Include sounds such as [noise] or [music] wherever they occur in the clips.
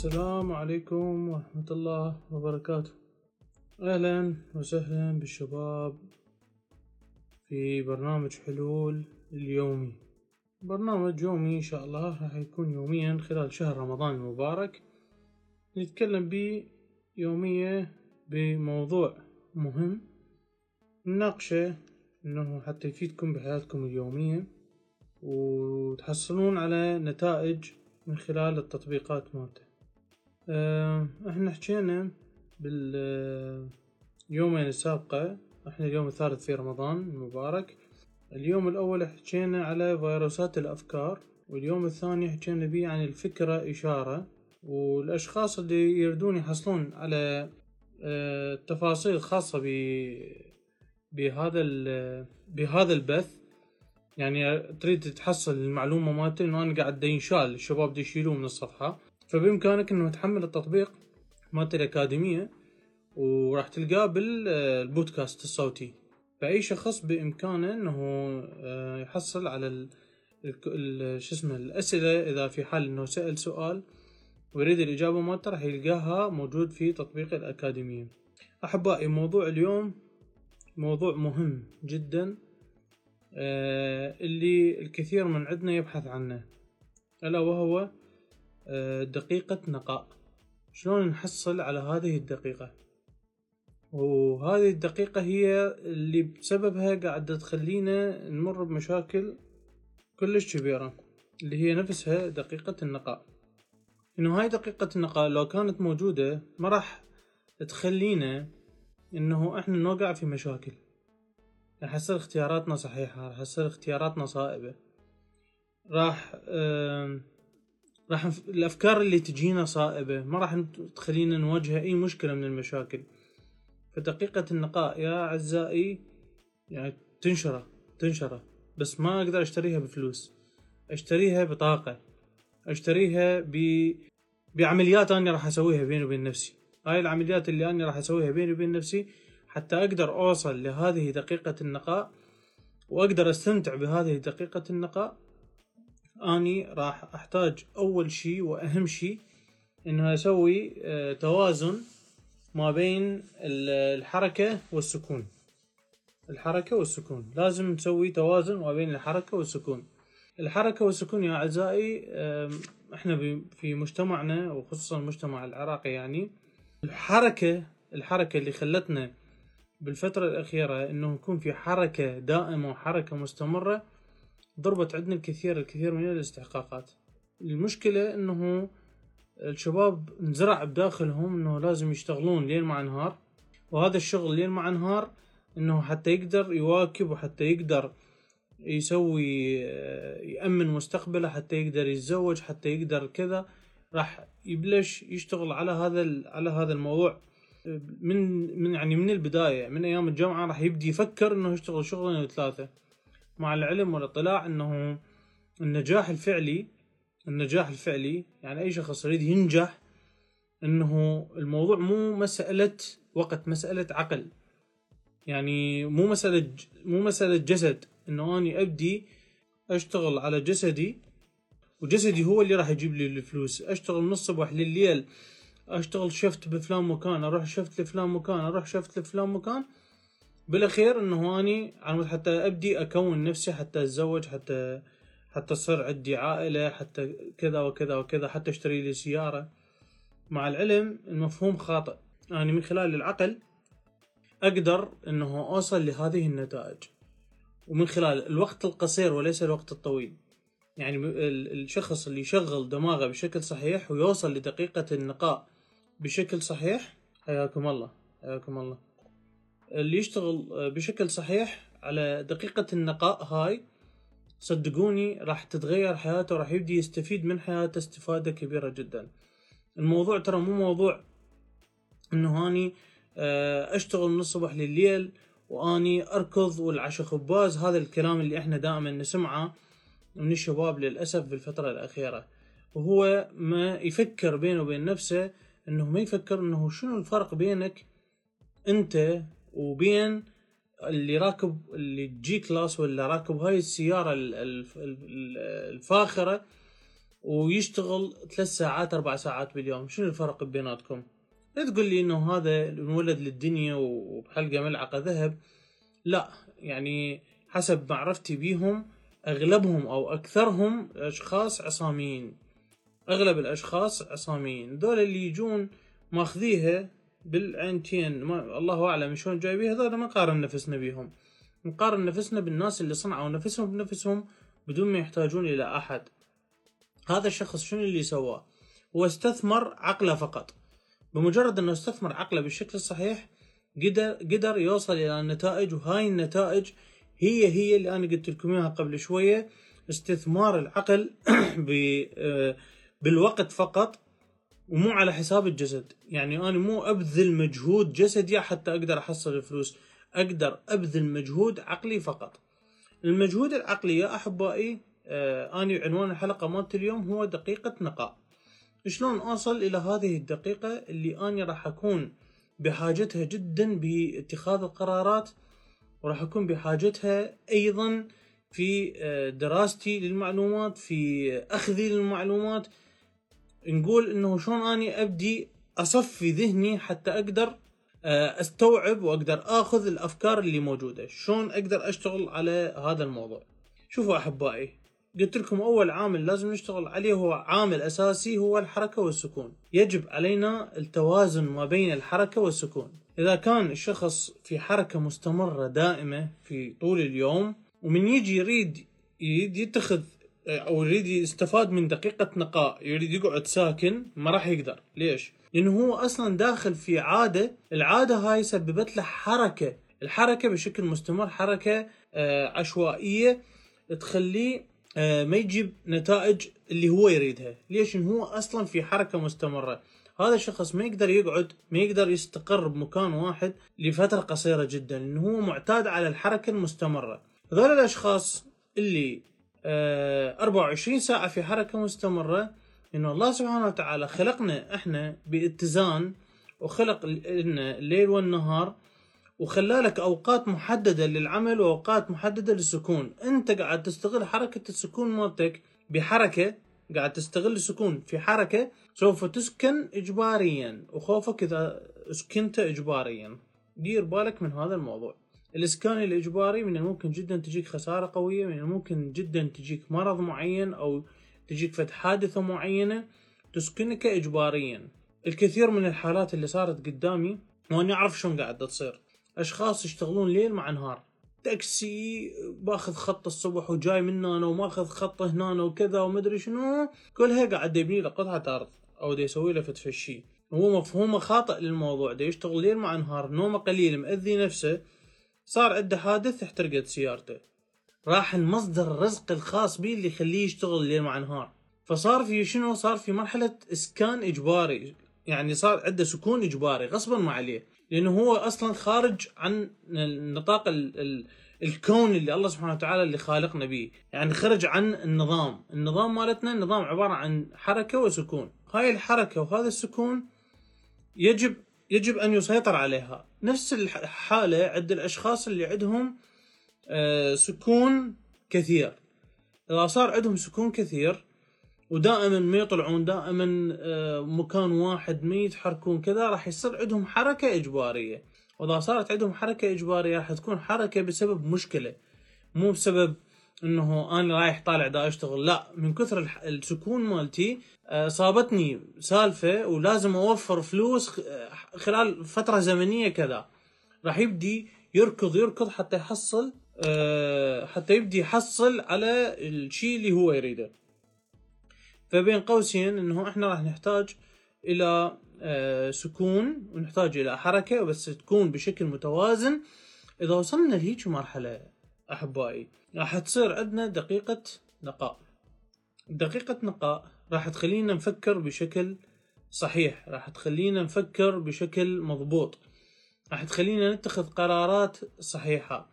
السلام عليكم ورحمة الله وبركاته. أهلا وسهلا بالشباب في برنامج حلول اليومي. برنامج يومي إن شاء الله راح يكون يوميا خلال شهر رمضان المبارك. نتكلم به يوميا بموضوع مهم. نناقشه إنه حتى يفيدكم بحياتكم اليومية وتحصلون على نتائج من خلال التطبيقات مالته. أه إحنا حكينا باليومين السابقة إحنا اليوم الثالث في رمضان المبارك. اليوم الأول حكينا على فيروسات الأفكار واليوم الثاني حكينا بيه عن الفكرة إشارة والأشخاص اللي يردون يحصلون على أه تفاصيل خاصة ب بهذا بهذا البث. يعني تريد تحصل المعلومة مالته إنه أنا قاعد ينشال الشباب دي يشيلوه من الصفحة. فبإمكانك إنه تحمل التطبيق مالت الأكاديمية وراح تلقاه بالبودكاست الصوتي. فأي شخص بإمكانه إنه آه، يحصل على شو اسمه الأسئلة إذا في حال إنه سأل سؤال ويريد الإجابة مالته راح يلقاها موجود في تطبيق الأكاديمية. أحبائي موضوع اليوم موضوع مهم جدا آه، اللي الكثير من عندنا يبحث عنه. ألا وهو آه، دقيقة نقاء. شلون نحصل على هذه الدقيقة؟ وهذه الدقيقة هي اللي بسببها قاعدة تخلينا نمر بمشاكل كلش كبيرة اللي هي نفسها دقيقة النقاء. إنه هاي دقيقة النقاء لو كانت موجودة ما راح تخلينا إنه إحنا نوقع في مشاكل. راح يصير اختياراتنا صحيحة راح يصير اختياراتنا صائبة. راح راح الأفكار اللي تجينا صائبة ما راح تخلينا نواجه أي مشكلة من المشاكل. فدقيقة النقاء يا أعزائي يعني تنشرة تنشرة. بس ما أقدر أشتريها بفلوس أشتريها بطاقة أشتريها ب بعمليات أنا راح أسويها بيني وبين نفسي. هاي العمليات اللي أنا راح أسويها بيني وبين نفسي حتى أقدر أوصل لهذه دقيقة النقاء وأقدر أستمتع بهذه دقيقة النقاء. أني راح أحتاج أول شي وأهم شي إنه أسوي آه، توازن ما بين الحركة والسكون. الحركة والسكون. لازم نسوي توازن ما بين الحركة والسكون. الحركة والسكون يا أعزائي إحنا في مجتمعنا وخصوصا المجتمع العراقي يعني الحركة الحركة اللي خلتنا بالفترة الأخيرة إنه يكون في حركة دائمة وحركة مستمرة ضربت عندنا الكثير الكثير من الاستحقاقات. المشكلة إنه الشباب انزرع بداخلهم إنه لازم يشتغلون ليل مع نهار وهذا الشغل ليل مع نهار إنه حتى يقدر يواكب وحتى يقدر يسوي يأمن مستقبله حتى يقدر يتزوج حتى يقدر كذا راح يبلش يشتغل على هذا على هذا الموضوع. من من يعني من البداية من أيام الجامعة راح يبدي يفكر إنه يشتغل شغلين ثلاثة. مع العلم والاطلاع انه النجاح الفعلي النجاح الفعلي يعني أي شخص يريد ينجح إنه الموضوع مو مسألة وقت مسألة عقل. يعني مو مسألة مو مسألة جسد إنه أني أبدي أشتغل على جسدي وجسدي هو اللي راح يجيب لي الفلوس. أشتغل من الصبح لليل أشتغل شفت بفلان مكان أروح شفت لفلان مكان أروح شفت لفلان مكان. بالاخير إنه اني على حتى أبدي أكون نفسي حتى أتزوج حتى حتى تصير عندي عائلة حتى كذا وكذا وكذا حتى أشتري لي سيارة. مع العلم المفهوم خاطئ. يعني من خلال العقل أقدر إنه أوصل لهذه النتائج. ومن خلال الوقت القصير وليس الوقت الطويل. يعني الشخص اللي يشغل دماغه بشكل صحيح ويوصل لدقيقة النقاء بشكل صحيح حياكم الله. حياكم الله. اللي يشتغل بشكل صحيح على دقيقة النقاء هاي صدقوني راح تتغير حياته راح يبدي يستفيد من حياته استفادة كبيرة جدا. الموضوع ترى مو موضوع إنه هاني آه، أشتغل من الصبح لليل وأني أركض والعشا خباز هذا الكلام اللي إحنا دائما نسمعه من الشباب للأسف بالفترة الأخيرة. وهو ما يفكر بينه وبين نفسه إنه ما يفكر إنه شنو الفرق بينك أنت وبين اللي راكب ال G-Class ولا راكب هاي السيارة الفاخرة ويشتغل ثلاث ساعات أربع ساعات باليوم. شنو الفرق بيناتكم؟ لا تقول لي إنه هذا انولد للدنيا وبحلقة ملعقة ذهب. لا يعني حسب معرفتي بيهم أغلبهم أو أكثرهم أشخاص عصاميين. أغلب الأشخاص عصاميين. دول اللي يجون ماخذيها بالعينتين ما الله أعلم شلون جايبيها هذول ما نقارن نفسنا بيهم. نقارن نفسنا بالناس اللي صنعوا نفسهم بنفسهم بدون ما يحتاجون إلى أحد. هذا الشخص شنو اللي سواه؟ هو استثمر عقله فقط. بمجرد إنه استثمر عقله بالشكل الصحيح قدر قدر يوصل إلى النتائج وهاي النتائج هي هي اللي أنا قلت لكم إياها قبل شوية استثمار العقل [clears throat] آه، بالوقت فقط ومو على حساب الجسد. يعني أنا مو أبذل مجهود جسدي حتى أقدر أحصل الفلوس. أقدر أبذل مجهود عقلي فقط. المجهود العقلي يا أحبائي آه اني عنوان الحلقة مالت اليوم هو دقيقة نقاء. شلون اوصل إلى هذه الدقيقة اللي اني راح أكون بحاجتها جدا باتخاذ القرارات وراح أكون بحاجتها أيضا في آه، دراستي للمعلومات في أخذي للمعلومات نقول إنه شلون أني أبدي أصفي ذهني حتى أقدر آه، أستوعب وأقدر آخذ الأفكار اللي موجودة. شلون أقدر أشتغل على هذا الموضوع؟ شوفوا أحبائي قلت لكم أول عامل لازم نشتغل عليه هو عامل أساسي هو الحركة والسكون. يجب علينا التوازن ما بين الحركة والسكون. إذا كان الشخص في حركة مستمرة دائمة في طول اليوم ومن يجي يريد يريد يتخذ أو يريد يستفاد من دقيقة نقاء يريد يقعد ساكن ما راح يقدر. ليش؟ لأنه هو أصلا داخل في عادة العادة هاي سببت له حركة. الحركة بشكل مستمر حركة آه، عشوائية تخليه آه، ما يجيب نتائج اللي هو يريدها. ليش؟ إن هو أصلا في حركة مستمرة. هذا الشخص ما يقدر يقعد ما يقدر يستقر بمكان واحد لفترة قصيرة جدا لأنه هو معتاد على الحركة المستمرة. هذول الأشخاص اللي 24 آه، ساعة في حركة مستمرة. انه الله سبحانه وتعالى خلقنا إحنا باتزان وخلق لنا الليل والنهار وخلالك أوقات محددة للعمل وأوقات محددة للسكون. أنت قاعد تستغل حركة السكون مالتك بحركة قاعد تستغل السكون في حركة سوف تسكن اجباريا وخوفك إذا سكنت اجباريا. دير بالك من هذا الموضوع. الإسكان الإجباري من الممكن جدا تجيك خسارة قوية من الممكن جدا تجيك مرض معين أو تجيك فد حادثة معينة تسكنك اجباريا. الكثير من الحالات اللي صارت قدامي وأنا أعرف شلون قاعدة تصير. أشخاص يشتغلون ليل مع نهار. تاكسي باخذ خط الصبح وجاي من هنا وماخذ خط هنا وكذا ومدري شنو. كلها قاعد يبني له قطعة أرض أو دا يسوي له فتفشي هو مفهومه خاطئ للموضوع دا يشتغل ليل مع نهار نومه قليل مأذي نفسه. صار عنده حادث احترقت سيارته. راح المصدر الرزق الخاص به اللي يخليه يشتغل ليل مع نهار. فصار في شنو؟ صار في مرحلة إسكان إجباري. يعني صار عنده سكون إجباري غصبا ما عليه. لأنه هو أصلا خارج عن نطاق ال ال الكون اللي الله سبحانه وتعالى اللي خالقنا به يعني خرج عن النظام. النظام مالتنا النظام عبارة عن حركة وسكون. هاي الحركة وهذا السكون يجب يجب أن يسيطر عليها. نفس الحالة عند الأشخاص اللي عندهم آه، سكون كثير. إذا صار عندهم سكون كثير ودائما ما يطلعون دائما آه، مكان واحد ما يتحركون كذا راح يصير عندهم حركة إجبارية. وإذا صارت عندهم حركة إجبارية راح تكون حركة بسبب مشكلة. مو بسبب إنه أنا رايح طالع دا أشتغل. لا من كثر السكون مالتي صابتني سالفة ولازم أوفر فلوس آه، خلال فترة زمنية كذا. راح يبدي يركض يركض حتى يحصل حتى يبدي يحصل على الشيء اللي هو يريده. فبين قوسين إنه إحنا راح نحتاج إلى آه، سكون ونحتاج إلى حركة بس تكون بشكل متوازن. إذا وصلنا لهيك مرحلة أحبائي راح تصير عندنا دقيقة نقاء. دقيقة نقاء راح تخلينا نفكر بشكل صحيح راح تخلينا نفكر بشكل مضبوط. راح تخلينا نتخذ قرارات صحيحة.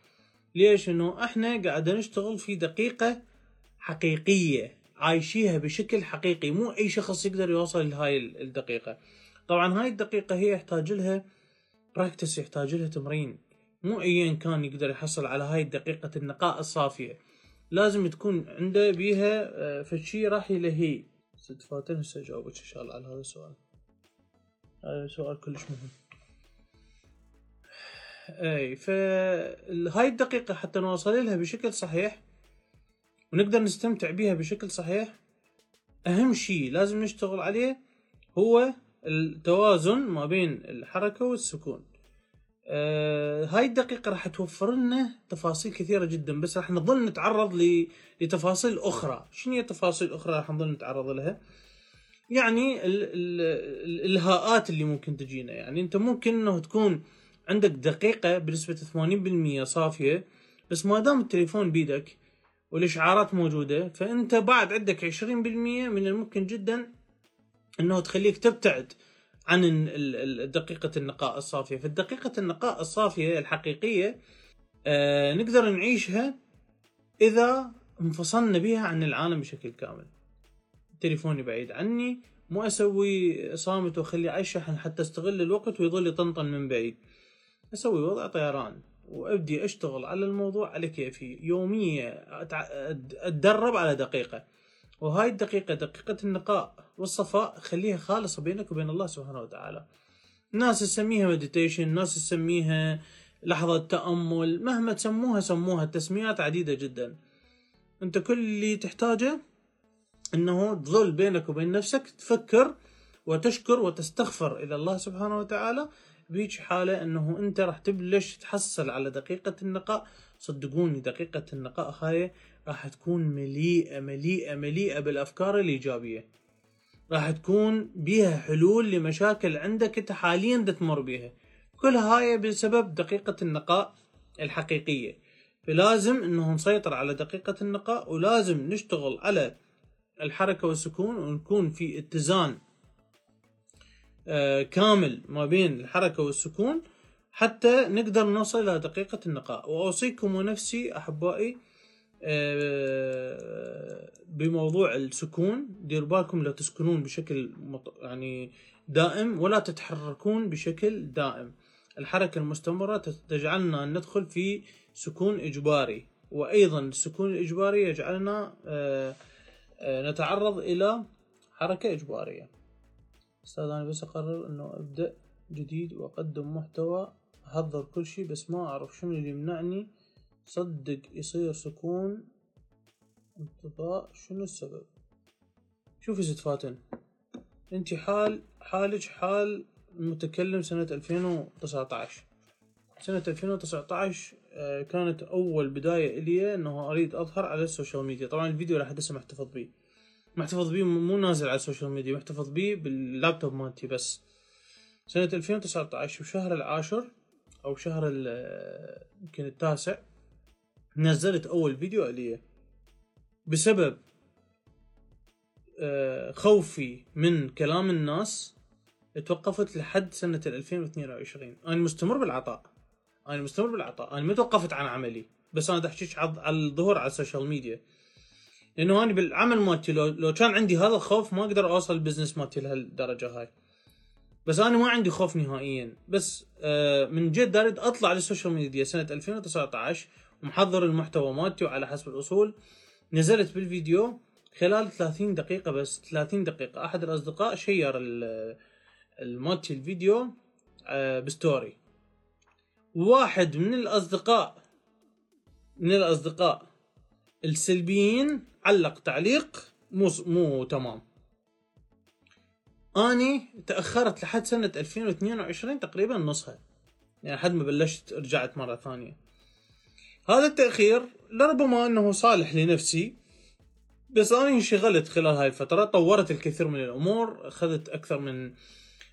ليش؟ انه إحنا قاعد نشتغل في دقيقة حقيقية عايشيها بشكل حقيقي مو أي شخص يقدر يوصل لهاي الدقيقة. طبعا هاي الدقيقة هي يحتاج لها براكتس يحتاج لها تمرين. مو ايا كان يقدر يحصل على هاي الدقيقه النقاء الصافية. لازم تكون عنده بيها آه، فشي راح يلهي. ست فاتن هسه اجاوبك إن شاء الله على هذا السؤال. هذا سؤال كلش مهم. اي فهاي الدقيقة حتى نوصل لها بشكل صحيح ونقدر نستمتع بها بشكل صحيح. أهم شيء لازم نشتغل عليه هو التوازن ما بين الحركة والسكون. آه هاي الدقيقة راح توفر لنا تفاصيل كثيرة جدا بس راح نظل نتعرض لتفاصيل أخرى. شنو هي التفاصيل الأخرى راح نظل نتعرض لها؟ يعني ال ال الإلهاءات اللي ممكن تجينا. يعني أنت ممكن أنه تكون عندك دقيقة بنسبة 80% صافية بس ما دام التليفون بيدك والإشعارات موجودة فأنت بعد عندك 20% من الممكن جدا أنه تخليك تبتعد عن دقيقة النقاء الصافية. فالدقيقة النقاء الصافية الحقيقية آه نقدر نعيشها إذا انفصلنا بها عن العالم بشكل كامل. تليفوني بعيد عني مو أسوي صامت واخليه على الشحن حتى أستغل الوقت ويظل يطنطن من بعيد. أسوي وضع طيران وأبدي أشتغل على الموضوع على كيفي. يوميا أتدرب على دقيقة. وهاي الدقيقة دقيقة النقاء والصفاء خليها خالصة بينك وبين الله سبحانه وتعالى. ناس تسميها مديتيشن ناس تسميها لحظة تأمل مهما تسموها سموها تسميات عديدة جدا. أنت كل اللي تحتاجه إنه تظل بينك وبين نفسك تفكر وتشكر وتستغفر إلى الله سبحانه وتعالى بيج حالة إنه أنت راح تبلش تحصل على دقيقة النقاء. صدقوني دقيقة النقاء هاي راح تكون مليئة مليئة مليئة بالأفكار الإيجابية. راح تكون بيها حلول لمشاكل عندك أنت حاليا تمر بيها. كل هاي بسبب دقيقة النقاء الحقيقية. فلازم إنه نسيطر على دقيقة النقاء ولازم نشتغل على الحركة والسكون ونكون في اتزان آه، كامل ما بين الحركة والسكون حتى نقدر نوصل إلى دقيقة النقاء. وأوصيكم ونفسي أحبائي بموضوع السكون دير بالكم لا تسكنون بشكل يعني دائم ولا تتحركون بشكل دائم. الحركة المستمرة تجعلنا ندخل في سكون إجباري وأيضا السكون الإجباري يجعلنا آه، نتعرض إلى حركة إجبارية. أستاذ أنا بس أقرر أنه أبدأ جديد وأقدم محتوى أحضر كل شي بس ما أعرف شنو اللي يمنعني صدق يصير سكون انطباع شنو السبب؟ شوفي ست فاتن انت حال حالك حال المتكلم سنة 2019 سنة 2019 آه، كانت أول بداية إلي أنه أريد أظهر على ال social media. طبعا الفيديو راح أدسه محتفظ به محتفظ بيه مو نازل على ال social media محتفظ بيه باللابتوب مالتي بس. سنة 2019 بشهر العاشر أو شهر يمكن التاسع نزلت أول فيديو عليه بسبب آه، خوفي من كلام الناس توقفت لحد سنة 2022 أنا مستمر بالعطاء. أنا مستمر بالعطاء. أنا ما توقفت عن عملي. بس أنا أحكيك على الظهور على ال social media لأنه أنا بالعمل مالتي لو, لو كان عندي هذا الخوف ما أقدر أوصل ال business مالتي لهالدرجة هاي. بس أنا ما عندي خوف نهائيا. بس آه من جد أريد أطلع لل social media سنة 2019 ومحضر المحتوى مالتي وعلى حسب الأصول. نزلت بالفيديو خلال 30 دقيقة بس 30 دقيقة. أحد الأصدقاء share مالتي الفيديو آه ب story. واحد من الأصدقاء من الأصدقاء السلبيين علق تعليق مو مو تمام. أني تأخرت لحد سنة 2022 تقريبا نصها. يعني لحد ما بلشت رجعت مرة ثانية. هذا التأخير لربما أنه صالح لنفسي بس أنا انشغلت خلال هاي الفترة طورت الكثير من الأمور أخذت أكثر من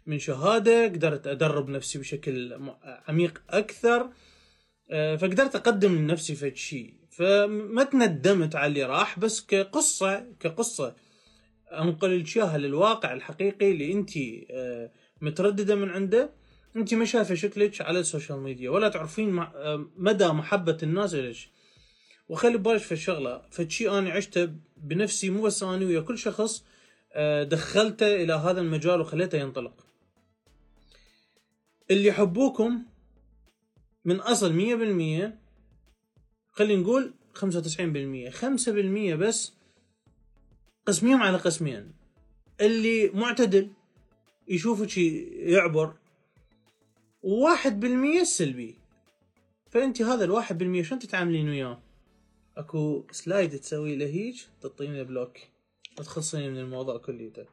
من شهادة قدرت أدرب نفسي بشكل عميق أكثر آه، فقدرت أقدم لنفسي فد شيء فما تندمت على اللي راح بس كقصة كقصة لك اياها للواقع الحقيقي اللي انت آه، مترددة من عنده انت ما شايفة شكلك على السوشيال ميديا؟ ولا تعرفين مدى محبة الناس لك وخلي ببالك في الشغلة فشي أنا عشته بنفسي مو بس أنا ويا كل شخص آه، دخلته إلى هذا المجال وخليته ينطلق. اللي يحبوكم من أصل مية بالمية خلينا نقول 95% 5% بس قسميهم على قسمين. اللي معتدل يشوفك يعبر وواحد بالمية سلبي. فانت هذا الواحد بالمية شلون تتعاملين وياه؟ أكو slide تسوي له هيج تعطيني block تخلصيني من الموضوع كليته.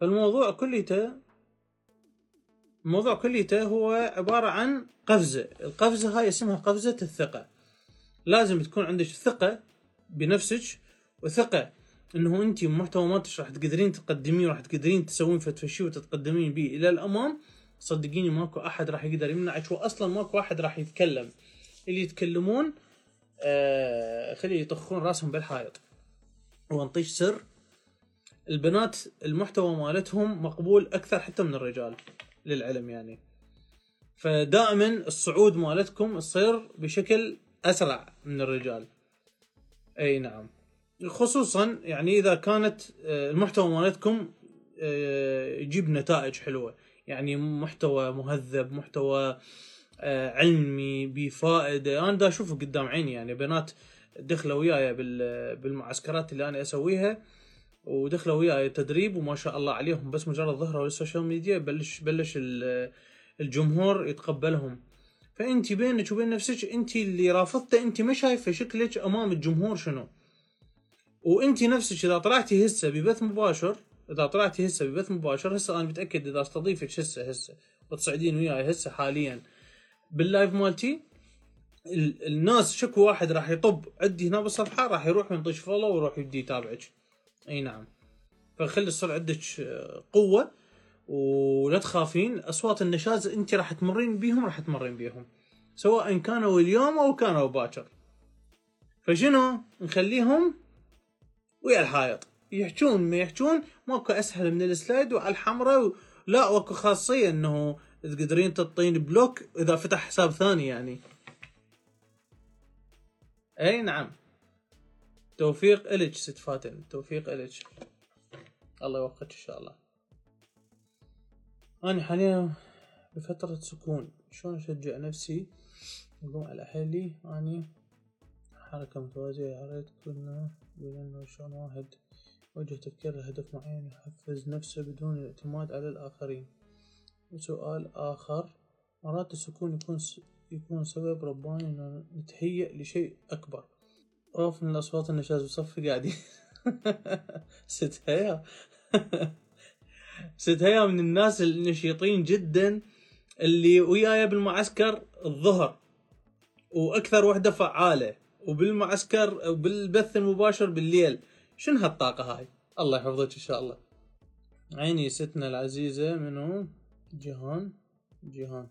فالموضوع كليته الموضوع كليته هو عبارة عن قفزة. القفزة هاي اسمها قفزة الثقة. لازم تكون عندك ثقة بنفسك وثقة إنه انت محتوى مالتك راح تقدرين تقدميه وراح تقدرين تسوين فتفشي وتتقدمين به إلى الأمام صدقيني ماكو أحد راح يقدر يمنعك واصلا ماكو احد راح يتكلم. اللي يتكلمون آه خلي يطخون راسهم بالحائط. وانطيش سر. البنات المحتوى مالتهم مقبول أكثر حتى من الرجال للعلم يعني. فدائما الصعود مالتكم تصير بشكل أسرع من الرجال. أي نعم. خصوصا يعني إذا كانت آه، المحتوى مالتكم آه، يجيب نتائج حلوة. يعني محتوى مهذب محتوى آه، علمي بفائدة. أنا دا أشوفه قدام عيني يعني. بنات دخلوا وياي بالمعسكرات اللي أنا أسويها ودخلوا وياي تدريب وما شاء الله عليهم. بس مجرد ظهروا للسوشيال ميديا بلش بلش الجمهور يتقبلهم. فانت بينك وبين نفسك انت اللي رافضته انت ما شايفة شكلك أمام الجمهور شنو. وانت نفسك إذا طلعتي هسة ببث مباشر إذا طلعتي هسه ببث مباشر هسه أنا متأكد إذا استضيفك هسه هسه وتصعدين وياي هسه حاليا بال live مالتي الناس شكو واحد راح يطب عندي هنا بالصفحة راح يروح ينطيش follow ويروح يبدي يتابعك. أي نعم. فخلي تصير عندك قوة ولا تخافين أصوات النشاز أنت راح تمرين بيهم راح تمرين بيهم سواء كانوا اليوم أو كانوا باكر. فشنو؟ نخليهم ويا الحائط. يحجون ما يحجون ماكو أسهل من ال slide وعلى الحمراء. لا واكو خاصية إنه تقدرين تطين block إذا فتح حساب ثاني يعني. أي نعم. توفيق الك ست فاتن توفيق الك الله يوفقك إن شاء الله. أنا حاليا بفترة سكون. شلون أشجع نفسي؟ أقوم على حالي. اني حركة متوازية يا ريت كنا بأنه شلون واحد وجه تفكير لهدف معين يحفز نفسه بدون الاعتماد على الآخرين. وسؤال آخر. مرات السكون يكون س... يكون سبب رباني إنه نتهيأ لشيء أكبر. خوف من الأصوات النشاز. بصفي قاعدين [laughs] ست هيا. [laughs] ست هيا من الناس النشيطين جدا اللي وياي بالمعسكر الظهر. وأكثر وحدة فعالة. وبالمعسكر وبالبث المباشر بالليل. شنو هالطاقة هاي؟ الله يحفظك إن شاء الله. عيني ستنا العزيزة منو؟ جيهان. جيهان.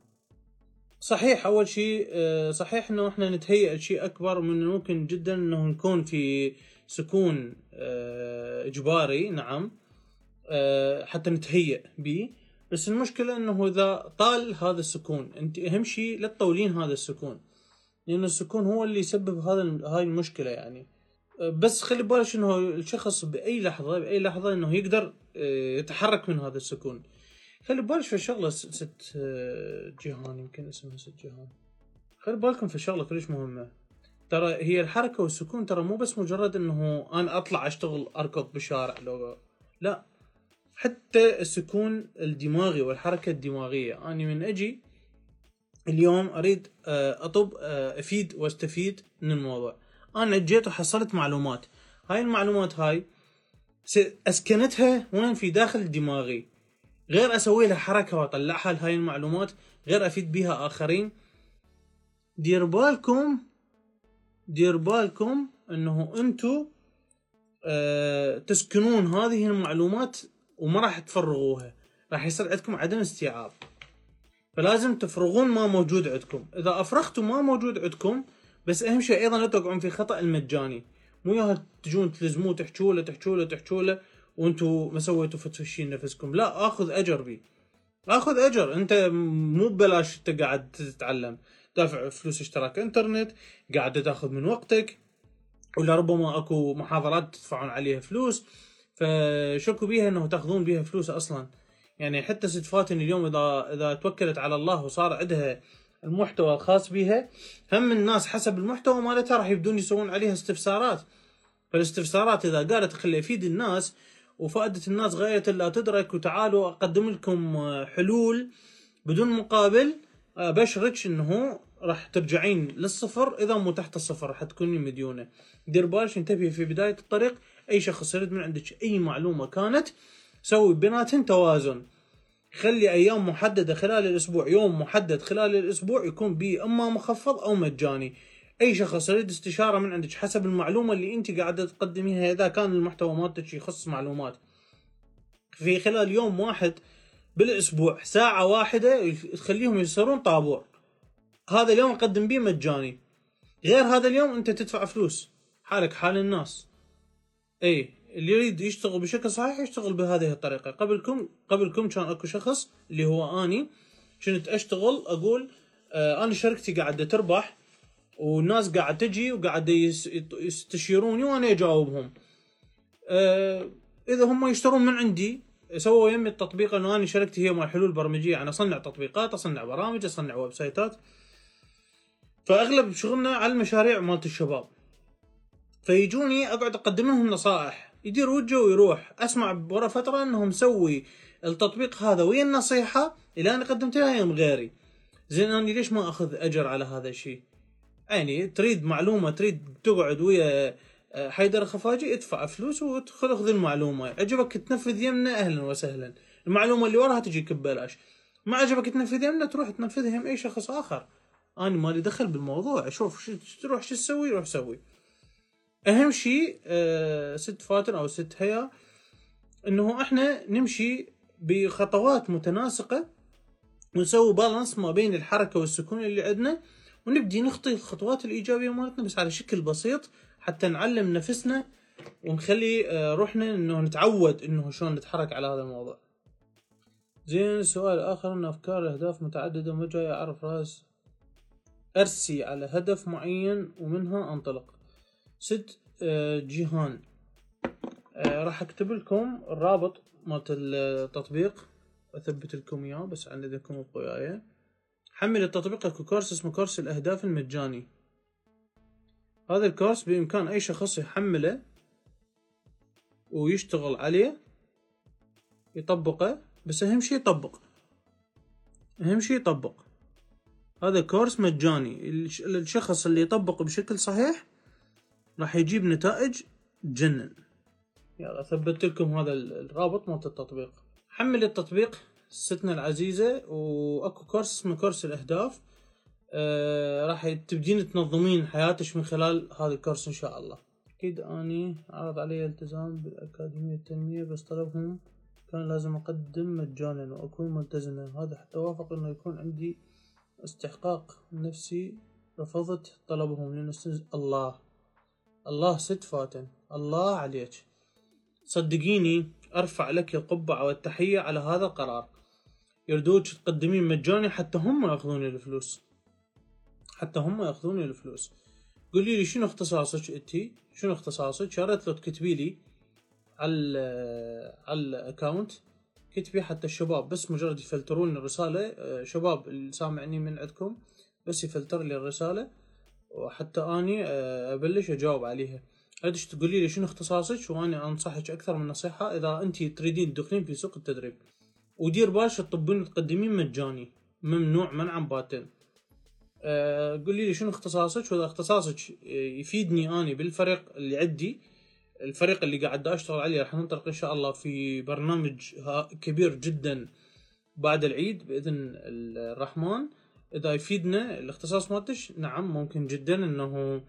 صحيح أول شيء آه، صحيح إنه إحنا نتهيأ لشيء أكبر من ممكن جدا إنه نكون في سكون آه، إجباري نعم. آه، حتى نتهيأ به. بس المشكلة إنه إذا طال هذا السكون أنت أهم شيء لا تطولين هذا السكون. لأن السكون هو اللي يسبب هذا هاي المشكلة يعني. بس خلي بالك إنه الشخص بأي لحظة بأي لحظة إنه يقدر آه، يتحرك من هذا السكون. خلي بالك في شغلة ست آه، جيهان يمكن اسمها ست جيهان. خلي بالكم في شغلة كلش مهمة. ترى هي الحركة والسكون ترى مو بس مجرد إنه أنا أطلع أشتغل أركض بالشارع لو لا. حتى السكون الدماغي والحركة الدماغية. اني من أجي اليوم أريد آه، أطب أفيد وأستفيد من الموضوع. أنا جيت وحصلت معلومات. هاي المعلومات هاي أسكنتها وين في داخل دماغي. غير أسوي لها حركة وأطلعها لهاي المعلومات غير أفيد بها آخرين. دير بالكم دير بالكم إنه أنتو أه تسكنون هذه المعلومات وما راح تفرغوها. راح يصير عندكم عدم استيعاب. فلازم تفرغون ما موجود عندكم. إذا أفرغتوا ما موجود عندكم بس اهم شيء أيضا لا تقعون في خطأ المجاني. مو ياها تجون تلزموه تحكوا له تحكوا له تحكوا له وأنتم ما سويتوا فتشين نفسكم. لا آخذ أجر بي آخذ أجر. أنت مو ببلاش أنت قاعد تتعلم. دافع فلوس اشتراك إنترنت قاعد تأخذ من وقتك ولا ربما أكو محاضرات تدفعون عليها فلوس. فشكوا بيها إنه تأخذون بيها فلوس أصلا. يعني حتى ست فاتن اليوم إذا إذا توكلت على الله وصار عندها المحتوى الخاص بها هم الناس حسب المحتوى مالتها راح يبدون يسوون عليها استفسارات. فالاستفسارات إذا قالت خلي أفيد الناس وفائدة الناس غاية لا تدرك وتعالوا أقدم لكم آه، حلول بدون مقابل ابشرك إنه راح ترجعين للصفر. إذا مو تحت الصفر راح تكونين مديونة. دير بالك انتبهي في بداية الطريق أي شخص يريد من عندك أي معلومة كانت سوي بيناتهن توازن. خلي أيام محددة خلال الأسبوع. يوم محدد خلال الأسبوع يكون به أما مخفض أو مجاني. أي شخص يريد استشارة من عندك حسب المعلومة اللي أنت قاعدة تقدميها إذا كان المحتوى مالتك يخص معلومات. في خلال يوم واحد بالأسبوع ساعة واحدة تخليهم يصيرون طابور. هذا اليوم أقدم به مجاني. غير هذا اليوم أنت تدفع فلوس. حالك حال الناس. اي اللي يريد يشتغل بشكل صحيح يشتغل بهذه الطريقة. قبلكم قبلكم كان أكو شخص اللي هو أني. كنت أشتغل أقول آه أنا شركتي قاعدة تربح والناس قاعد تجي وقاعد يستشيروني وأنا أجاوبهم. آه إذا هم يشترون من عندي سووا يمي التطبيق إنه أنا شركتي هي مال حلول برمجيه يعني أصنع تطبيقات أصنع برامج أصنع website ات. فأغلب شغلنا على المشاريع مالت الشباب. فيجوني أقعد أقدم لهم نصائح. يدير وجهه ويروح. أسمع ورا فترة انه مسوي التطبيق هذا. ويا النصيحة إلى أنا قدمت لها يم غيري. زين أنا ليش ما أخذ أجر على هذا الشيء؟ يعني تريد معلومة تريد تقعد ويا آه، حيدر الخفاجي ادفع فلوس وادخل اخذ المعلومة. عجبك تنفذ يمنا أهلا وسهلا. المعلومة اللي وراها تجيك ببلاش. ما عجبك تنفذ يمنا تروح تنفذها يم أي شخص آخر. أنا مالي دخل بالموضوع. أشوف شو تروح شو تسوي؟ روح سوي. أهم شيء آه ست فاتن أو ست هيا إنه إحنا نمشي بخطوات متناسقة ونسوي بالانس ما بين الحركة والسكون اللي عندنا ونبدي نخطي الخطوات الإيجابية مالتنا بس على شكل بسيط حتى نعلم نفسنا ونخلي آه، روحنا إنه نتعود إنه شلون نتحرك على هذا الموضوع. زين السؤال الآخر إن أفكار الاهداف متعددة وما جاي أعرف رأس أرسي على هدف معين ومنها أنطلق. ست آه، جيهان. آه، راح اكتب لكم الرابط مالت التطبيق. اثبت لكم اياه بس عندكم ابقوا حمل التطبيق اكو كورس اسمه كورس الاهداف المجاني. هذا الكورس بامكان اي شخص يحمله ويشتغل عليه يطبقه بس اهم شي يطبق. اهم شي يطبق. هذا كورس مجاني. الشخص اللي يطبق بشكل صحيح راح يجيب نتائج تجنن يلا ثبت لكم هذا الرابط مالت التطبيق. حمل التطبيق ستنا العزيزة وأكو كورس اسمه كورس الأهداف. آه راح تبدين تنظمين حياتك من خلال هذا الكورس إن شاء الله. أكيد أني عرض علي التزام بالأكاديمية التنمية بس طلبهم كان لازم أقدم مجانا وأكون ملتزمة هذا حتى وافق إنه يكون عندي استحقاق نفسي رفضت طلبهم لأن الله. الله ست فاتن الله عليك. صدقيني أرفع لك القبعة والتحية على هذا القرار. يردوك تقدمين مجاني حتى هم يأخذون الفلوس. حتى هم يأخذون الفلوس. قولي لي شنو اختصاصك انتي شنو اختصاصك؟ يا ريت لو تكتبي لي على على ال account كتبي حتى الشباب بس مجرد يفلترون الرسالة. آه، شباب اللي سامعني من عندكم بس يفلتر لي الرسالة. وحتى أني آه، أبلش أجاوب عليها. أدش تقولي لي شنو اختصاصك؟ وأنا أنصحك أكثر من نصيحة إذا انت تريدين تدخلين في سوق التدريب. ودير بالك تطبين تقدمين مجاني ممنوع منعا باتا أه قولي لي شنو اختصاصك؟ وإذا اختصاصك يفيدني أني بالفريق اللي عندي الفريق اللي قاعد أشتغل عليه راح ننطلق إن شاء الله في برنامج كبير جدا بعد العيد بإذن الرحمن. إذا يفيدنا الاختصاص مالتش نعم ممكن جدا إنه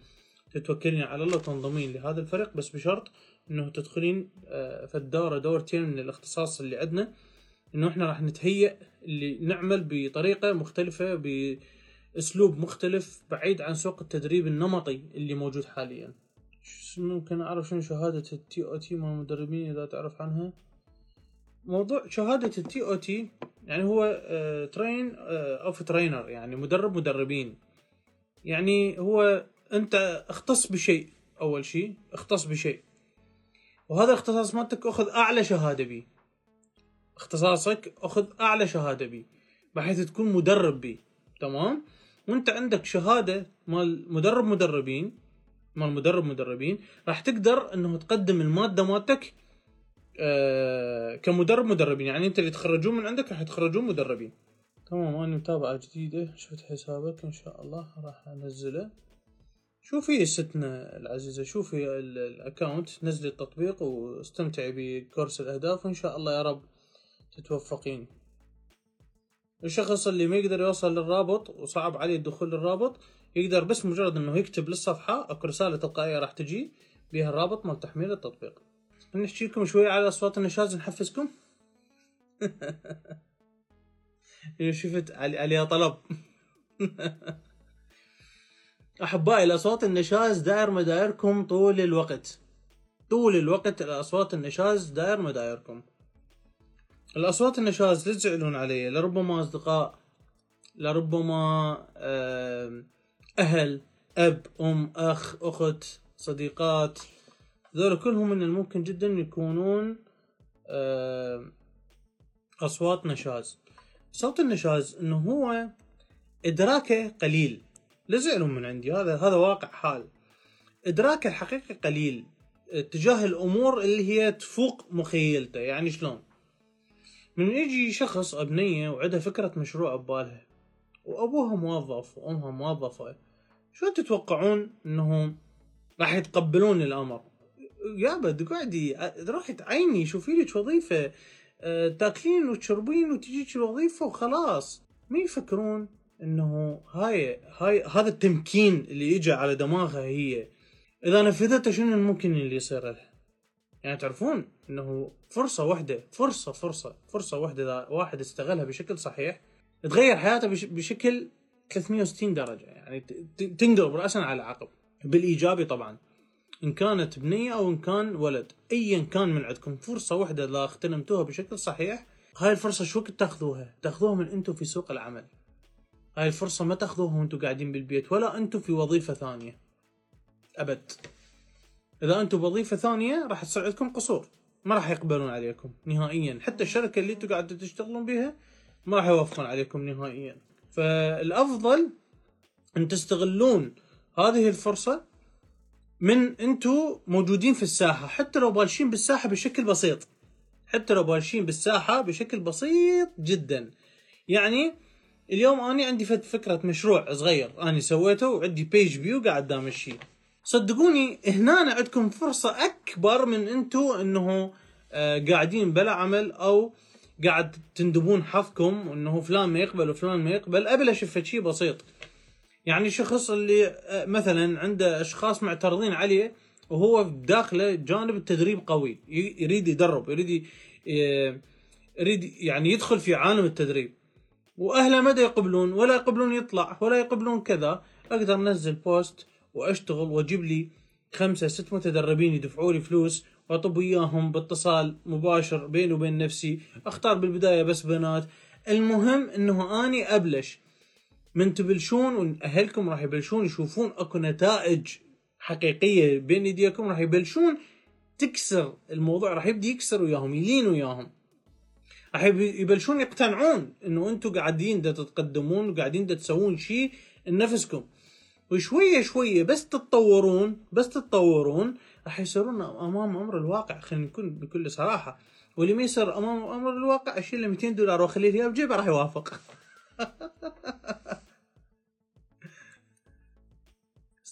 تتوكلين على الله وتنضمين لهذا الفريق بس بشرط إنه تدخلين آه، في الدورة دورتين من الاختصاص اللي عندنا. إنه إحنا راح نتهيأ اللي نعمل بطريقة مختلفة بأسلوب مختلف بعيد عن سوق التدريب النمطي اللي موجود حاليا. ممكن أعرف شنو شهادة ال TOT مال المدربين إذا تعرف عنها. موضوع شهادة ال TOT يعني هو train of trainer يعني مدرب مدربين. يعني هو أنت اختص بشيء أول شيء اختص بشيء. وهذا الاختصاص مالتك أخذ أعلى شهادة بيه اختصاصك أخذ أعلى شهادة بيه بحيث تكون مدرب بيه تمام؟ وأنت عندك شهادة مال مدرب مدربين مال مدرب مدربين راح تقدر إنه تقدم المادة مالتك آه كمدرب مدربين. يعني انت اللي تخرجون من عندك راح يتخرجون مدربين. تمام أنا متابعة جديدة. شفت حسابك إن شاء الله. راح أنزله. شوفي ستنا العزيزة شوفي ال- الاكونت نزلي التطبيق واستمتعي بكورس الأهداف. وإن شاء الله يا رب تتوفقين. الشخص اللي ما يقدر يوصل للرابط وصعب عليه الدخول للرابط يقدر بس مجرد إنه يكتب للصفحة أكو رسالة تلقائية راح تجي بها الرابط مال تحميل التطبيق. نحكي لكم شوي على أصوات النشاز نحفزكم [laughs] إيه، شفت علي عليها طلب. [laughs] أحبائي الأصوات النشاز داير مدايركم طول الوقت. طول الوقت الأصوات النشاز داير مدايركم. الأصوات النشاز لا تزعلون علي. لربما أصدقاء لربما أهل أب أم أخ أخت صديقات. ذول كلهم من الممكن جدا يكونون آم، أصوات نشاز. صوت النشاز إنه هو إدراكه قليل. لا تزعلون من عندي هذا هذا واقع حال. إدراكه الحقيقي قليل تجاه الأمور اللي هي تفوق مخيلته. يعني شلون؟ من يجي شخص أبنية وعندها فكرة مشروع ببالها وأبوها موظف وأمها موظفة شو تتوقعون إنهم راح يتقبلون الأمر؟ يابا قاعدي روحي تعيني شوفي لك وظيفة. أه، تاكلين وتشربين وتجيك الوظيفه وخلاص. ما يفكرون إنه هاي هاي هذا التمكين اللي اجى على دماغها هي؟ إذا نفذته شنو الممكن اللي يصير لها يعني تعرفون إنه فرصة واحدة فرصة فرصة فرصة واحدة إذا واحد استغلها بشكل صحيح تغير حياته بش بشكل 360 درجة. يعني تنقلب راسا على عقب. بالإيجابي طبعا. إن كانت بنيه أو إن كان ولد ايا كان من عندكم فرصة واحدة إذا اغتنمتوها بشكل صحيح هاي الفرصة شو وقت تأخذوها؟ تأخذوها من أنتم في سوق العمل. هاي الفرصة ما تأخذوها وأنتم قاعدين بالبيت ولا أنتم في وظيفة ثانية. أبد. إذا أنتم بوظيفة ثانية راح تصير عندكم قصور. ما راح يقبلون عليكم نهائيا. حتى الشركة اللي أنتم قاعدين تشتغلون بها ما راح يوافقون عليكم نهائيا. فالأفضل أن تستغلون هذه الفرصة من أنتم موجودين في الساحة حتى لو بالشين بالساحة بشكل بسيط. حتى لو بالشين بالساحة بشكل بسيط جدا. يعني اليوم أني عندي فكرة مشروع صغير أني سويته وعندي بيج فيو قاعد دام الشيء صدقوني هنا عندكم فرصة أكبر من أنتم إنه آه، قاعدين بلا عمل أو قاعد تندبون حظكم إنه فلان ما يقبل وفلان ما يقبل. ابلش في شيء بسيط. يعني شخص اللي آه، مثلا عنده أشخاص معترضين عليه وهو داخله جانب التدريب قوي يريد يدرب يريد ي- يريد يعني يدخل في عالم التدريب. وأهله ما يقبلون؟ ولا يقبلون يطلع ولا يقبلون كذا. أقدر أنزل بوست وأشتغل وأجيب لي خمسة ست متدربين يدفعوا لي فلوس وأطب وياهم باتصال مباشر بيني وبين نفسي. أختار بالبداية بس بنات. المهم إنه أني أبلش. من تبلشون وأهلكم راح يبلشون يشوفون أكو نتائج حقيقية بين إيديكم راح يبلشون تكسر الموضوع راح يبدي يكسر وياهم يلين وياهم. راح يب- يبلشون يقتنعون إنه أنتم قاعدين دا تتقدمون وقاعدين دا تسوون شيء لنفسكم. وشوية شوية بس تتطورون بس تتطورون راح يصيرون أمام أمر الواقع خلينا نكون بكل صراحة. واللي ما يصير أمام أمر الواقع اشيل له 200 دولار واخليه بجيبه راح يوافق. [laughs]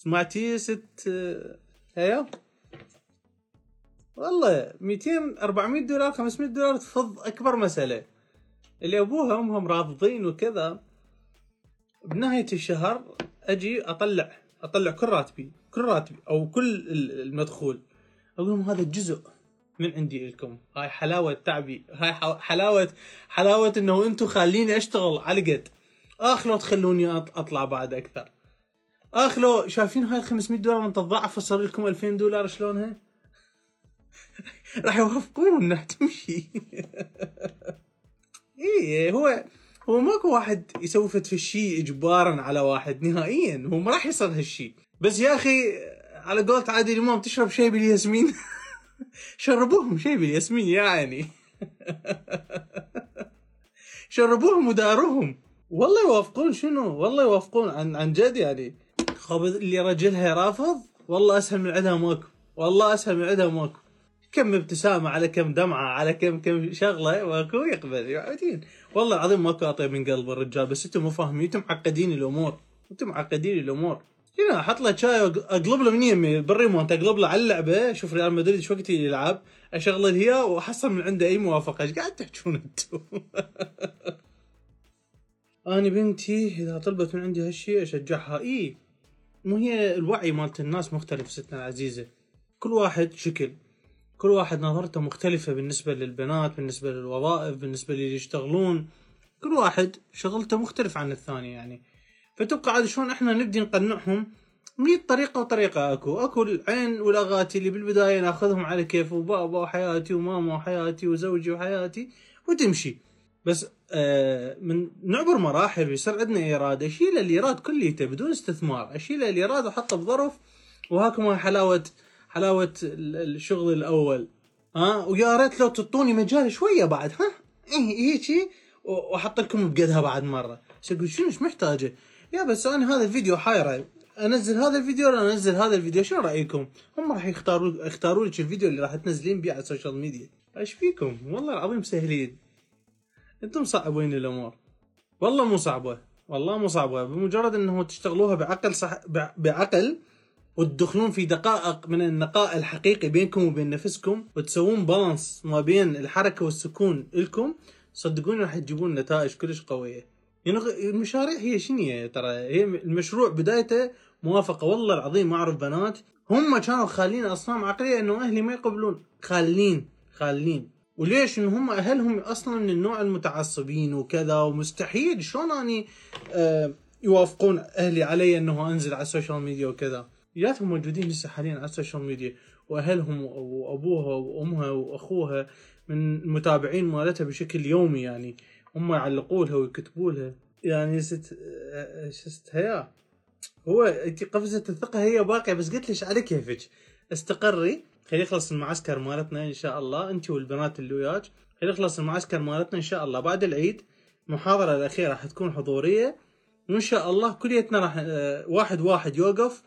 سمعتي ست هيا. والله 200 400 دولار 500 دولار تفض أكبر مسألة. اللي ابوها وامها رافضين وكذا. بنهاية الشهر أجي أطلع أطلع كل راتبي كل راتبي أو كل ال- المدخول. أقول لهم هذا جزء من عندي لكم. هاي حلاوة تعبي هاي حلاوة حلاوة إنه أنتم خليني أشتغل على قد. آخ لو تخلوني أطلع بعد أكثر. آخ لو شايفين هاي ال 500 دولار انت تضاعف وصار لكم 2000 دولار شلونها؟ [laughs] راح يوافقون انها تمشي. [laughs] إيه هو هو ماكو واحد يسوي فد الشيء اجبارا على واحد نهائيا. هو ما راح يصير هالشيء بس يا أخي على قولة عادل امام تشرب شاي بالياسمين. [laughs] شربوهم شاي بالياسمين يعني. شربوهم وداروهم. والله يوافقون شنو؟ والله يوافقون عن عن جد يعني. خب اللي رجلها رافض والله أسهل من عدها ماكو. والله أسهل من عدها ماكو. كم ابتسامة على كم دمعة على كم كم شغلة واكو يقبل يعودين والله العظيم ماكو أطيب من قلب الرجال بس أنتم مو فاهمين أنتم معقدين الأمور. أنتم معقدين الأمور. هنا أحط له شاي أقلب له من يمي بالريموت أقلب له على اللعبة. شوف ريال مدريد شو وقت يلعب. اشغل هي وأحصل من عنده أي موافقة. إيش قاعد تحجون أنتم؟ [laughs] أنا بنتي إذا طلبت من عندي هالشيء أشجعها. اي مو هي الوعي مالت الناس مختلف ستنا العزيزه كل واحد شكل. كل واحد نظرته مختلفة بالنسبة للبنات بالنسبة للوظائف بالنسبة للي يشتغلون. كل واحد شغلته مختلف عن الثاني يعني. فتبقى عاد شلون إحنا نبدي نقنعهم؟ مية طريقة وطريقة أكو. أكو العين والأغاتي اللي بالبداية ناخذهم على كيف وبابا وحياتي وماما وحياتي وزوجي وحياتي وتمشي. بس من نعبر مراحل ويصير عندنا إيراد. اشيل الايراد كليته بدون استثمار؟ اشيل الايراد واحطه بظرف وهاكم حلاوة حلاوة الشغل الأول. ها؟ ويا ريت لو تعطوني مجال شوية بعد ها؟ هيجي وأحط لكم بقدها بعد مرة. أقول شنو إيش محتاجة؟ يا بس أنا هذا الفيديو حايره. أنزل هذا الفيديو ولا أنزل هذا الفيديو؟ شنو رأيكم؟ هم راح يختاروا يختاروا لك الفيديو اللي راح تنزلين بيه على السوشيال ميديا. إيش فيكم؟ والله العظيم سهلين. أنتم صعبين الأمور. والله مو صعبة. والله مو صعبة. بمجرد انه تشتغلوها بعقل صح بعقل وتدخلون في دقائق من النقاء الحقيقي بينكم وبين نفسكم وتسوون بالانس ما بين الحركة والسكون لكم صدقوني راح تجيبون نتائج كلش قوية. يعني المشاريع هي شنو ترى؟ هي المشروع بدايته موافقة. والله العظيم ما أعرف بنات. هم كانوا خالين أصنام عقلية إنه أهلي ما يقبلون. خالين. خالين. وليش ان هم أهلهم أصلا من النوع المتعصبين وكذا؟ ومستحيل. شلون أني آه يوافقون أهلي علي إنه أنزل على السوشيال ميديا وكذا؟ هياتهم موجودين لسه حاليا على السوشيال ميديا وأهلهم وأبوها وأمها وأخوها من المتابعين مالتها بشكل يومي يعني. هم يعلقوا لها ويكتبوا لها. يعني ست ست هيا. هو انت قفزة الثقة هي باقية بس قلت لك على كيفك استقري. خلي يخلص المعسكر مالتنا إن شاء الله انت والبنات اللي وياك. خلي يخلص المعسكر مالتنا إن شاء الله. بعد العيد المحاضرة الأخيرة راح تكون حضورية. وإن شاء الله كليتنا راح آه، واحد واحد يوقف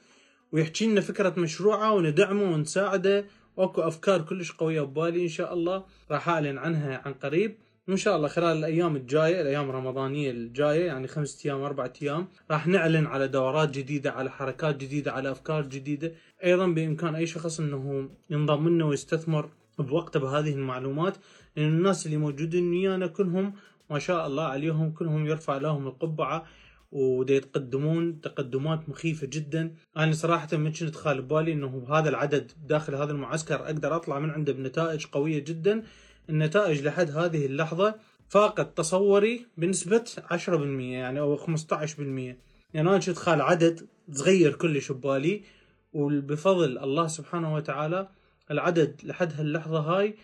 ويحكي لنا فكرة مشروعة وندعمه ونساعده. واكو أفكار كلش قوية ببالي إن شاء الله. راح أعلن عنها عن قريب. وان شاء الله خلال الأيام الجاية الأيام الرمضانية الجاية يعني خمسة أيام اربعة أيام راح نعلن على دورات جديدة على حركات جديدة على أفكار جديدة. أيضا بإمكان أي شخص إنه ينضم لنا ويستثمر بوقته بهذه المعلومات لأن الناس اللي موجودين ويانا كلهم ما شاء الله عليهم كلهم يرفع لهم القبعة ودي يتقدمون تقدمات مخيفة جدا. أنا صراحة ما كنت خالب بالي إنه بهذا العدد داخل هذا المعسكر أقدر أطلع من عنده بنتائج قوية جدا. النتائج لحد هذه اللحظة فاقت تصوري بنسبة 10% يعني أو 15% يعني أنا كنت خال عدد صغير كلش ببالي وبفضل الله سبحانه وتعالى العدد لحد هاللحظة هاي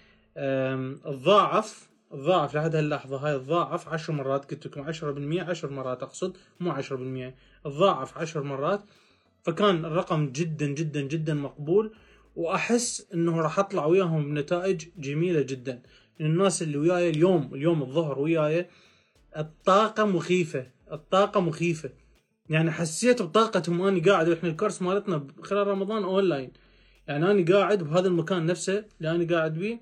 تضاعف تضاعف لحد هاللحظة هاي تضاعف عشر مرات قلت لكم عشرة بالمية عشر مرات أقصد مو عشرة بالمية تضاعف عشر مرات. فكان الرقم جدا جدا جدا مقبول. وأحس إنه راح أطلع وياهم بنتائج جميلة جدا. الناس اللي وياي اليوم اليوم الظهر وياي الطاقة مخيفة الطاقة مخيفة. يعني حسيت بطاقتهم اني قاعد إحنا الكورس مالتنا خلال رمضان أونلاين. يعني أنا قاعد بهذا المكان نفسه اللي أنا قاعد بيه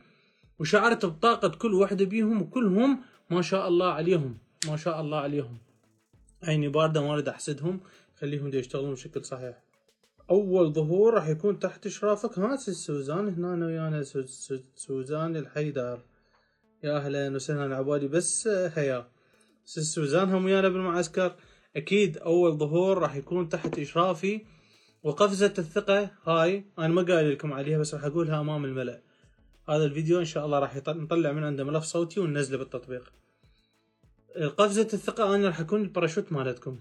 وشعرت بطاقة كل واحدة بيهم وكلهم ما شاء الله عليهم ما شاء الله عليهم. عيني باردة ما أريد أحسدهم. خليهم يشتغلون بشكل صحيح. أول ظهور راح يكون تحت إشرافك. ها سوزان. هنا ويانا سوزان الحيدر. يا أهلا وسهلا عبالي بس هيا. سوزان هم ويانا بالمعسكر أكيد أول ظهور راح يكون تحت إشرافي. وقفزة الثقة هاي أنا ما قايل لكم عليها بس راح أقولها أمام الملأ. هذا الفيديو إن شاء الله راح نطلع من عنده ملف صوتي وننزله بالتطبيق. قفزة الثقة أنا راح أكون الباراشوت مالتكم.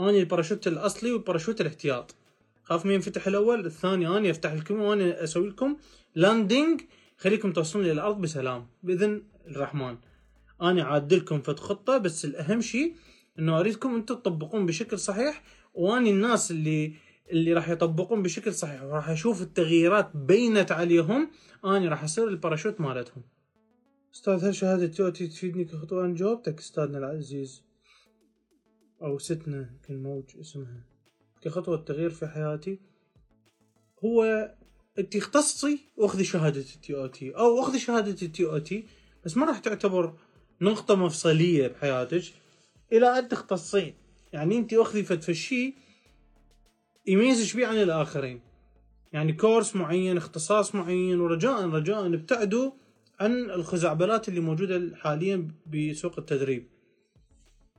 أني الباراشوت الأصلي والباراشوت الاحتياط. خاف مين ينفتح الأول الثاني أني أفتح لكم وأنا أسوي لكم landing خليكم توصلون إلى الأرض بسلام بإذن الرحمن. أنا عادلكم فد خطة بس الأهم شيء إنه أريدكم أنتم تطبقون بشكل صحيح وأني الناس اللي اللي راح يطبقون بشكل صحيح وراح أشوف التغييرات بينت عليهم أني راح أصير الباراشوت مالتهم. أستاذ هل شهادة TOT تفيدني كخطوة أنا جاوبتك أستاذنا العزيز. أو ستنا كان موج اسمها. كخطوة تغيير في حياتي هو انت اختصي واخذي شهادة ال TOT. أو اخذي شهادة ال TOT بس ما راح تعتبر نقطة مفصلية بحياتك إلى أن تختصين يعني انت اخذي فد شيء يميزك بيه عن الآخرين. يعني كورس معين اختصاص معين ورجاء رجاء ابتعدوا عن الخزعبلات اللي موجودة حاليا بسوق التدريب.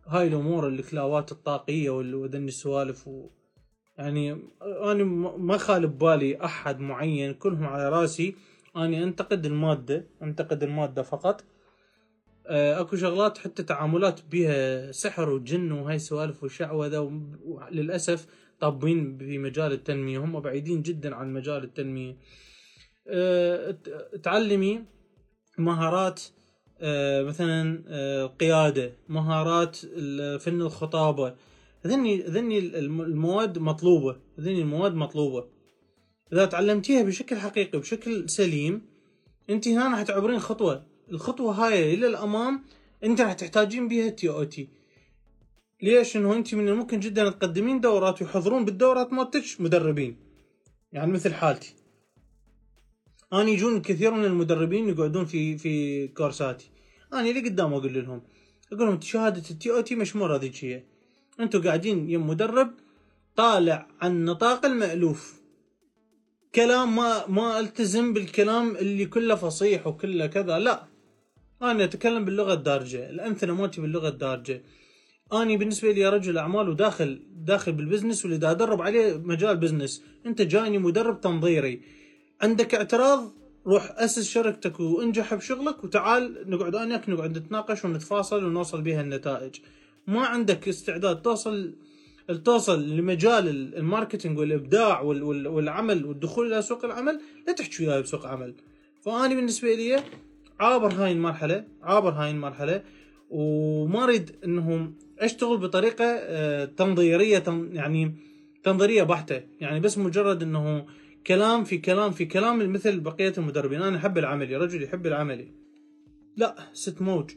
هاي الأمور الكلاوات الطاقية وذني السوالف و يعني أنا ما خالي ببالي أحد معين كلهم على رأسي. اني أنتقد المادة أنتقد المادة فقط. آه، أكو شغلات حتى تعاملات بها سحر وجن وهاي السوالف والشعوذه وللاسف طابين في مجال التنمية هم بعيدين جدا عن مجال التنمية. آه، تعلمي مهارات مثلا القياده مهارات فن الخطابة. ذني ذني المواد مطلوبة ذني المواد مطلوبة. إذا تعلمتيها بشكل حقيقي بشكل سليم أنت هنا راح تعبرين خطوة. الخطوة هاي إلى الأمام أنت راح تحتاجين بيها تي أو تي. ليش؟ إنه أنت من الممكن جدا تقدمين دورات ويحضرون بالدورات مالتك مدربين. يعني مثل حالتي. أنا يجون كثير من المدربين يقعدون في في كورساتي. أنا اللي قدام أقول لهم أقول لهم شهادة التي أو تي مشموره ذيك هي. أنتم قاعدين يم مدرب طالع عن نطاق المألوف. كلام ما ما ألتزم بالكلام اللي كله فصيح وكله كذا لا. أنا أتكلم باللغة الدارجة الأمثلة مالتي باللغة الدارجة. أني بالنسبة لي رجل أعمال وداخل داخل بال business واللي دا أدرب عليه مجال business. أنت جايني مدرب تنظيري. عندك اعتراض؟ روح أسس شركتك وانجح بشغلك وتعال نقعد أنا نقعد نتناقش ونتفاصل ونوصل بها النتائج. ما عندك استعداد توصل توصل لمجال ال marketing والإبداع والعمل والدخول إلى سوق العمل لا تحكي وياي بسوق عمل. فأني بالنسبة لي عابر هاي المرحلة عابر هاي المرحلة وما أريد إنهم أشتغل بطريقة آه، تنظيرية يعني تنظيرية بحتة. يعني بس مجرد إنه كلام في كلام في كلام مثل بقية المدربين. أنا أحب العملي رجل يحب العملي. لا ست موج.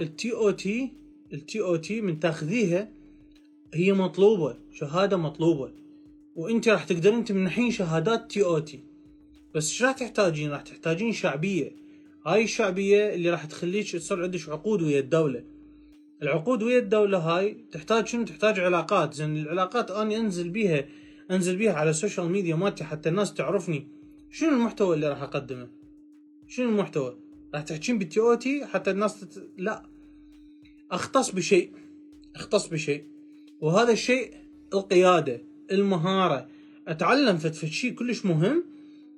ال TOT ال TOT من تاخذيها هي مطلوبة شهادة مطلوبة. وأنت راح تقدرين تمنحين شهادات TOT بس إيش راح تحتاجين؟ راح تحتاجين شعبية. هاي الشعبية اللي راح تخليك تصير عندك عقود ويا الدولة. العقود ويا الدولة هاي تحتاج شنو؟ تحتاج علاقات. زين العلاقات اني أنزل بيها انزل بيها على السوشيال ميديا مالتي حتى الناس تعرفني. شنو المحتوى اللي راح أقدمه؟ شنو المحتوى؟ راح تحكين بال TOT حتى الناس تت... لا. أختص بشيء. أختص بشيء. وهذا الشيء القيادة المهارة. أتعلم في شيء كلش مهم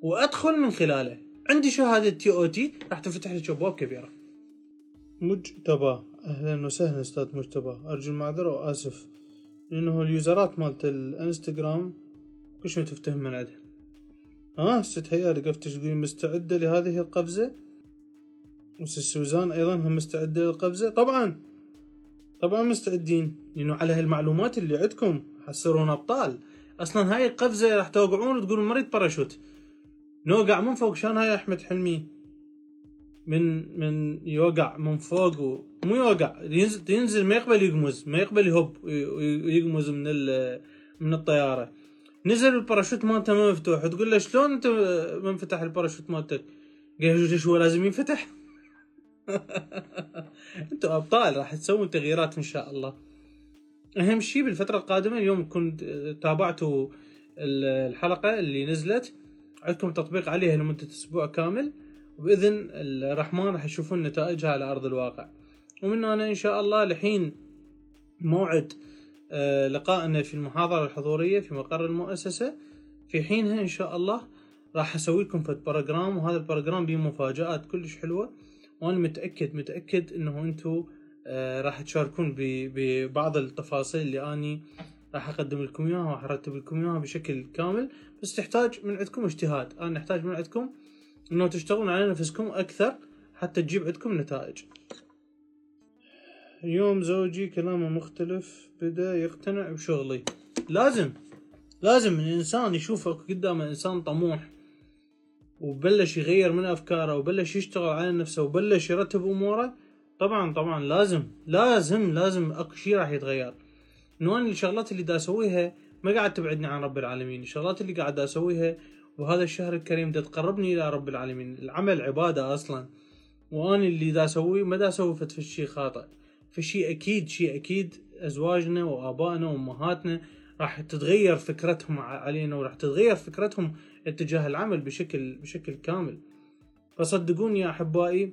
وأدخل من خلاله. عندي شهادة TOT راح تفتح لي ابواب كبيرة. مجتبى. أهلا وسهلا أستاذ مجتبى. أرجو المعذرة وأسف. لأنه اليوزرات مالت الانستغرام كل شيء تفتهم من عندها ها ست حيالي قفتش تقولين مستعدة لهذه القفزة؟ وست سوزان أيضا هم مستعدة للقفزة؟ طبعا. طبعا مستعدين لأنه على هالمعلومات اللي عندكم حصرون أبطال. أصلا هاي القفزة راح توقعون وتقولون مريض باراشوت. نوقع من فوق شان هاي أحمد حلمي؟ من من يوقع من فوق مو يوقع ينزل, ينزل ما يقبل يقمز ما يقبل يهب ويقمز من من الطيارة. نزل الباراشوت مالته ما مفتوح تقول له شلون انت ما انفتح الباراشوت مالتك؟ قال ليش هو لازم ينفتح؟ [laughs] أنتم أبطال راح تسوون تغييرات إن شاء الله. أهم شيء بالفترة القادمة اليوم كنت تابعتوا الحلقة اللي نزلت عندكم تطبيق عليها لمدة أسبوع كامل وبإذن الرحمن راح تشوفون نتائجها على أرض الواقع. ومن هنا إن شاء الله لحين موعد لقائنا في المحاضرة الحضورية في مقر المؤسسة. في حينها إن شاء الله راح أسوي لكم فد program وهذا ال program به مفاجآت كلش حلوة. وأنا متأكد متأكد إنه أنتم آه، راح تشاركون ببعض التفاصيل اللي أني راح أقدم لكم إياها وراح أرتب لكم إياها بشكل كامل. بس تحتاج من عندكم اجتهاد. أنا أحتاج من عندكم إنه تشتغلون على نفسكم أكثر حتى تجيب عندكم نتائج. اليوم زوجي كلامه مختلف بدأ يقتنع بشغلي. لازم لازم الإنسان يشوف قدامه إنسان طموح وبلش يغير من أفكاره وبلش يشتغل على نفسه وبلش يرتب أموره. طبعا طبعا لازم لازم لازم أكو شيء راح يتغير. إنه أنا الشغلات اللي دا أسويها ما قاعد تبعدني عن رب العالمين. الشغلات اللي قاعد أسويها وهذا الشهر الكريم دا تقربني إلى رب العالمين. العمل عبادة أصلا. وأنا اللي دا اسويه ما دا أسوي فت في شيء خاطئ. في شيء أكيد شيء أكيد أزواجنا وآبائنا وأمهاتنا راح تتغير فكرتهم علينا وراح تتغير فكرتهم اتجاه العمل بشكل بشكل كامل. فصدقوني يا أحبائي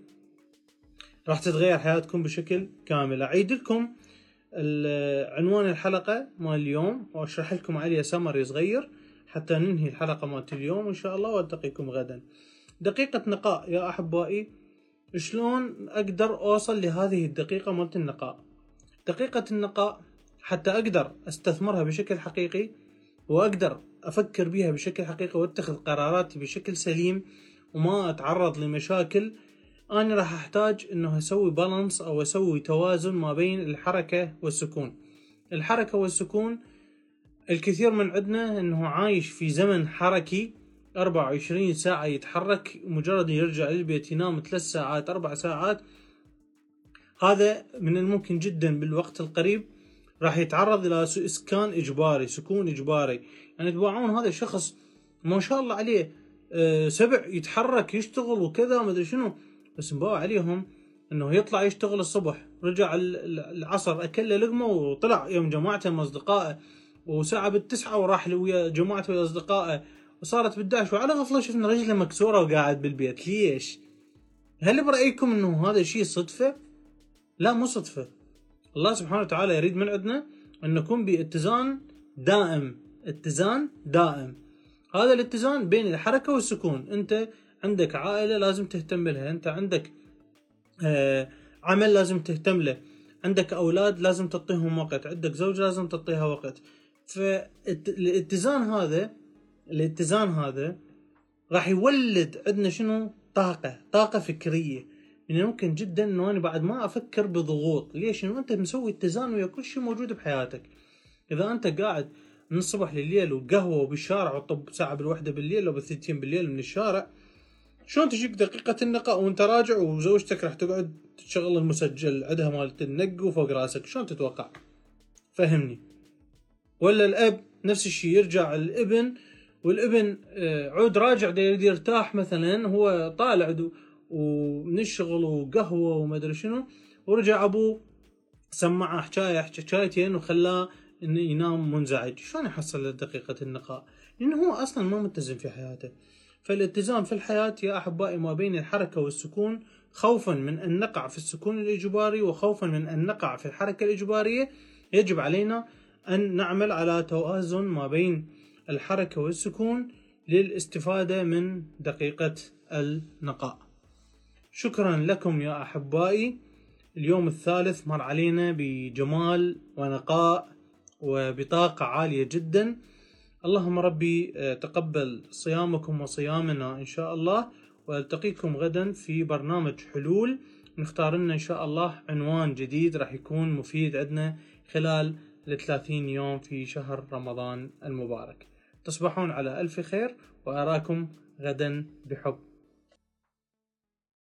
راح تتغير حياتكم بشكل كامل. أعيد لكم عنوان الحلقة مال اليوم وأشرح لكم عليه سمري صغير حتى ننهي الحلقة مالت اليوم إن شاء الله وألتقيكم غدا. دقيقة نقاء يا أحبائي. شلون أقدر أوصل لهذه الدقيقة مالت النقاء؟ دقيقة النقاء حتى أقدر أستثمرها بشكل حقيقي وأقدر أفكر بها بشكل حقيقي وأتخذ قراراتي بشكل سليم وما أتعرض لمشاكل. أنا راح أحتاج إنه أسوي بالانس أو أسوي توازن ما بين الحركة والسكون. الحركة والسكون الكثير من عندنا إنه عايش في زمن حركي 24 ساعة يتحرك مجرد يرجع للبيت ينام ثلاث ساعات أربع ساعات. هذا من الممكن جدا بالوقت القريب. راح يتعرض إلى إسكان إجباري سكون إجباري. يعني تباعون هذا الشخص ما شاء الله عليه أه سبع يتحرك يشتغل وكذا ما أدري شنو. بس مباوع عليهم إنه يطلع يشتغل الصبح. رجع العصر أكل لقمة وطلع. يوم جماعته مع أصدقائه وساعة بالتسعة وراح ويا جماعته ويا أصدقائه. وصارت بالداش وعلى غفلة شفنا رجلة مكسورة وقاعد بالبيت. ليش؟ هل برأيكم إنه هذا الشيء صدفة؟ لا مو صدفة. الله سبحانه وتعالى يريد من عندنا أن نكون باتزان دائم. اتزان دائم. هذا الاتزان بين الحركة والسكون. أنت عندك عائلة لازم تهتم لها. أنت عندك آه عمل لازم تهتم له. عندك أولاد لازم تعطيهم وقت. عندك زوج لازم تعطيها وقت. فالاتزان هذا الاتزان هذا راح يولد عندنا شنو؟ طاقة طاقة فكرية. من الممكن جدا إنه أنا بعد ما أفكر بضغوط. ليش؟ انه أنت مسوي اتزان ويا كل شيء موجود بحياتك. إذا أنت قاعد من الصبح لليل وقهوة وبالشارع وطب ساعة بالوحدة بالليل أو بالثنتين بالليل من الشارع شلون تجيك دقيقة النقاء وأنت راجع وزوجتك راح تقعد تشغل المسجل عندها مالت النق وفوق رأسك؟ شلون تتوقع؟ فهمني. ولا الأب نفس الشيء يرجع الابن والابن آه، عود راجع يريد يرتاح مثلا هو طالع ومن الشغل وقهوة وما ادري شنو. ورجع ابوه سمعه حكاية حكايتين وخلاه انه ينام منزعج. شلون يحصل دقيقة النقاء؟ لأنه هو أصلا ما متزن في حياته. فالاتزان في الحياة يا أحبائي ما بين الحركة والسكون خوفا من أن نقع في السكون الإجباري وخوفا من أن نقع في الحركة الإجبارية يجب علينا أن نعمل على توازن ما بين الحركة والسكون للاستفادة من دقيقة النقاء. شكرا لكم يا أحبائي. اليوم الثالث مر علينا بجمال ونقاء وبطاقة عالية جدا. اللهم ربي آه، تقبل صيامكم وصيامنا إن شاء الله وألتقيكم غدا في برنامج حلول. نختار لنا إن شاء الله عنوان جديد راح يكون مفيد عندنا خلال الثلاثين يوم في شهر رمضان المبارك. تصبحون على ألف خير وأراكم غدا بحب.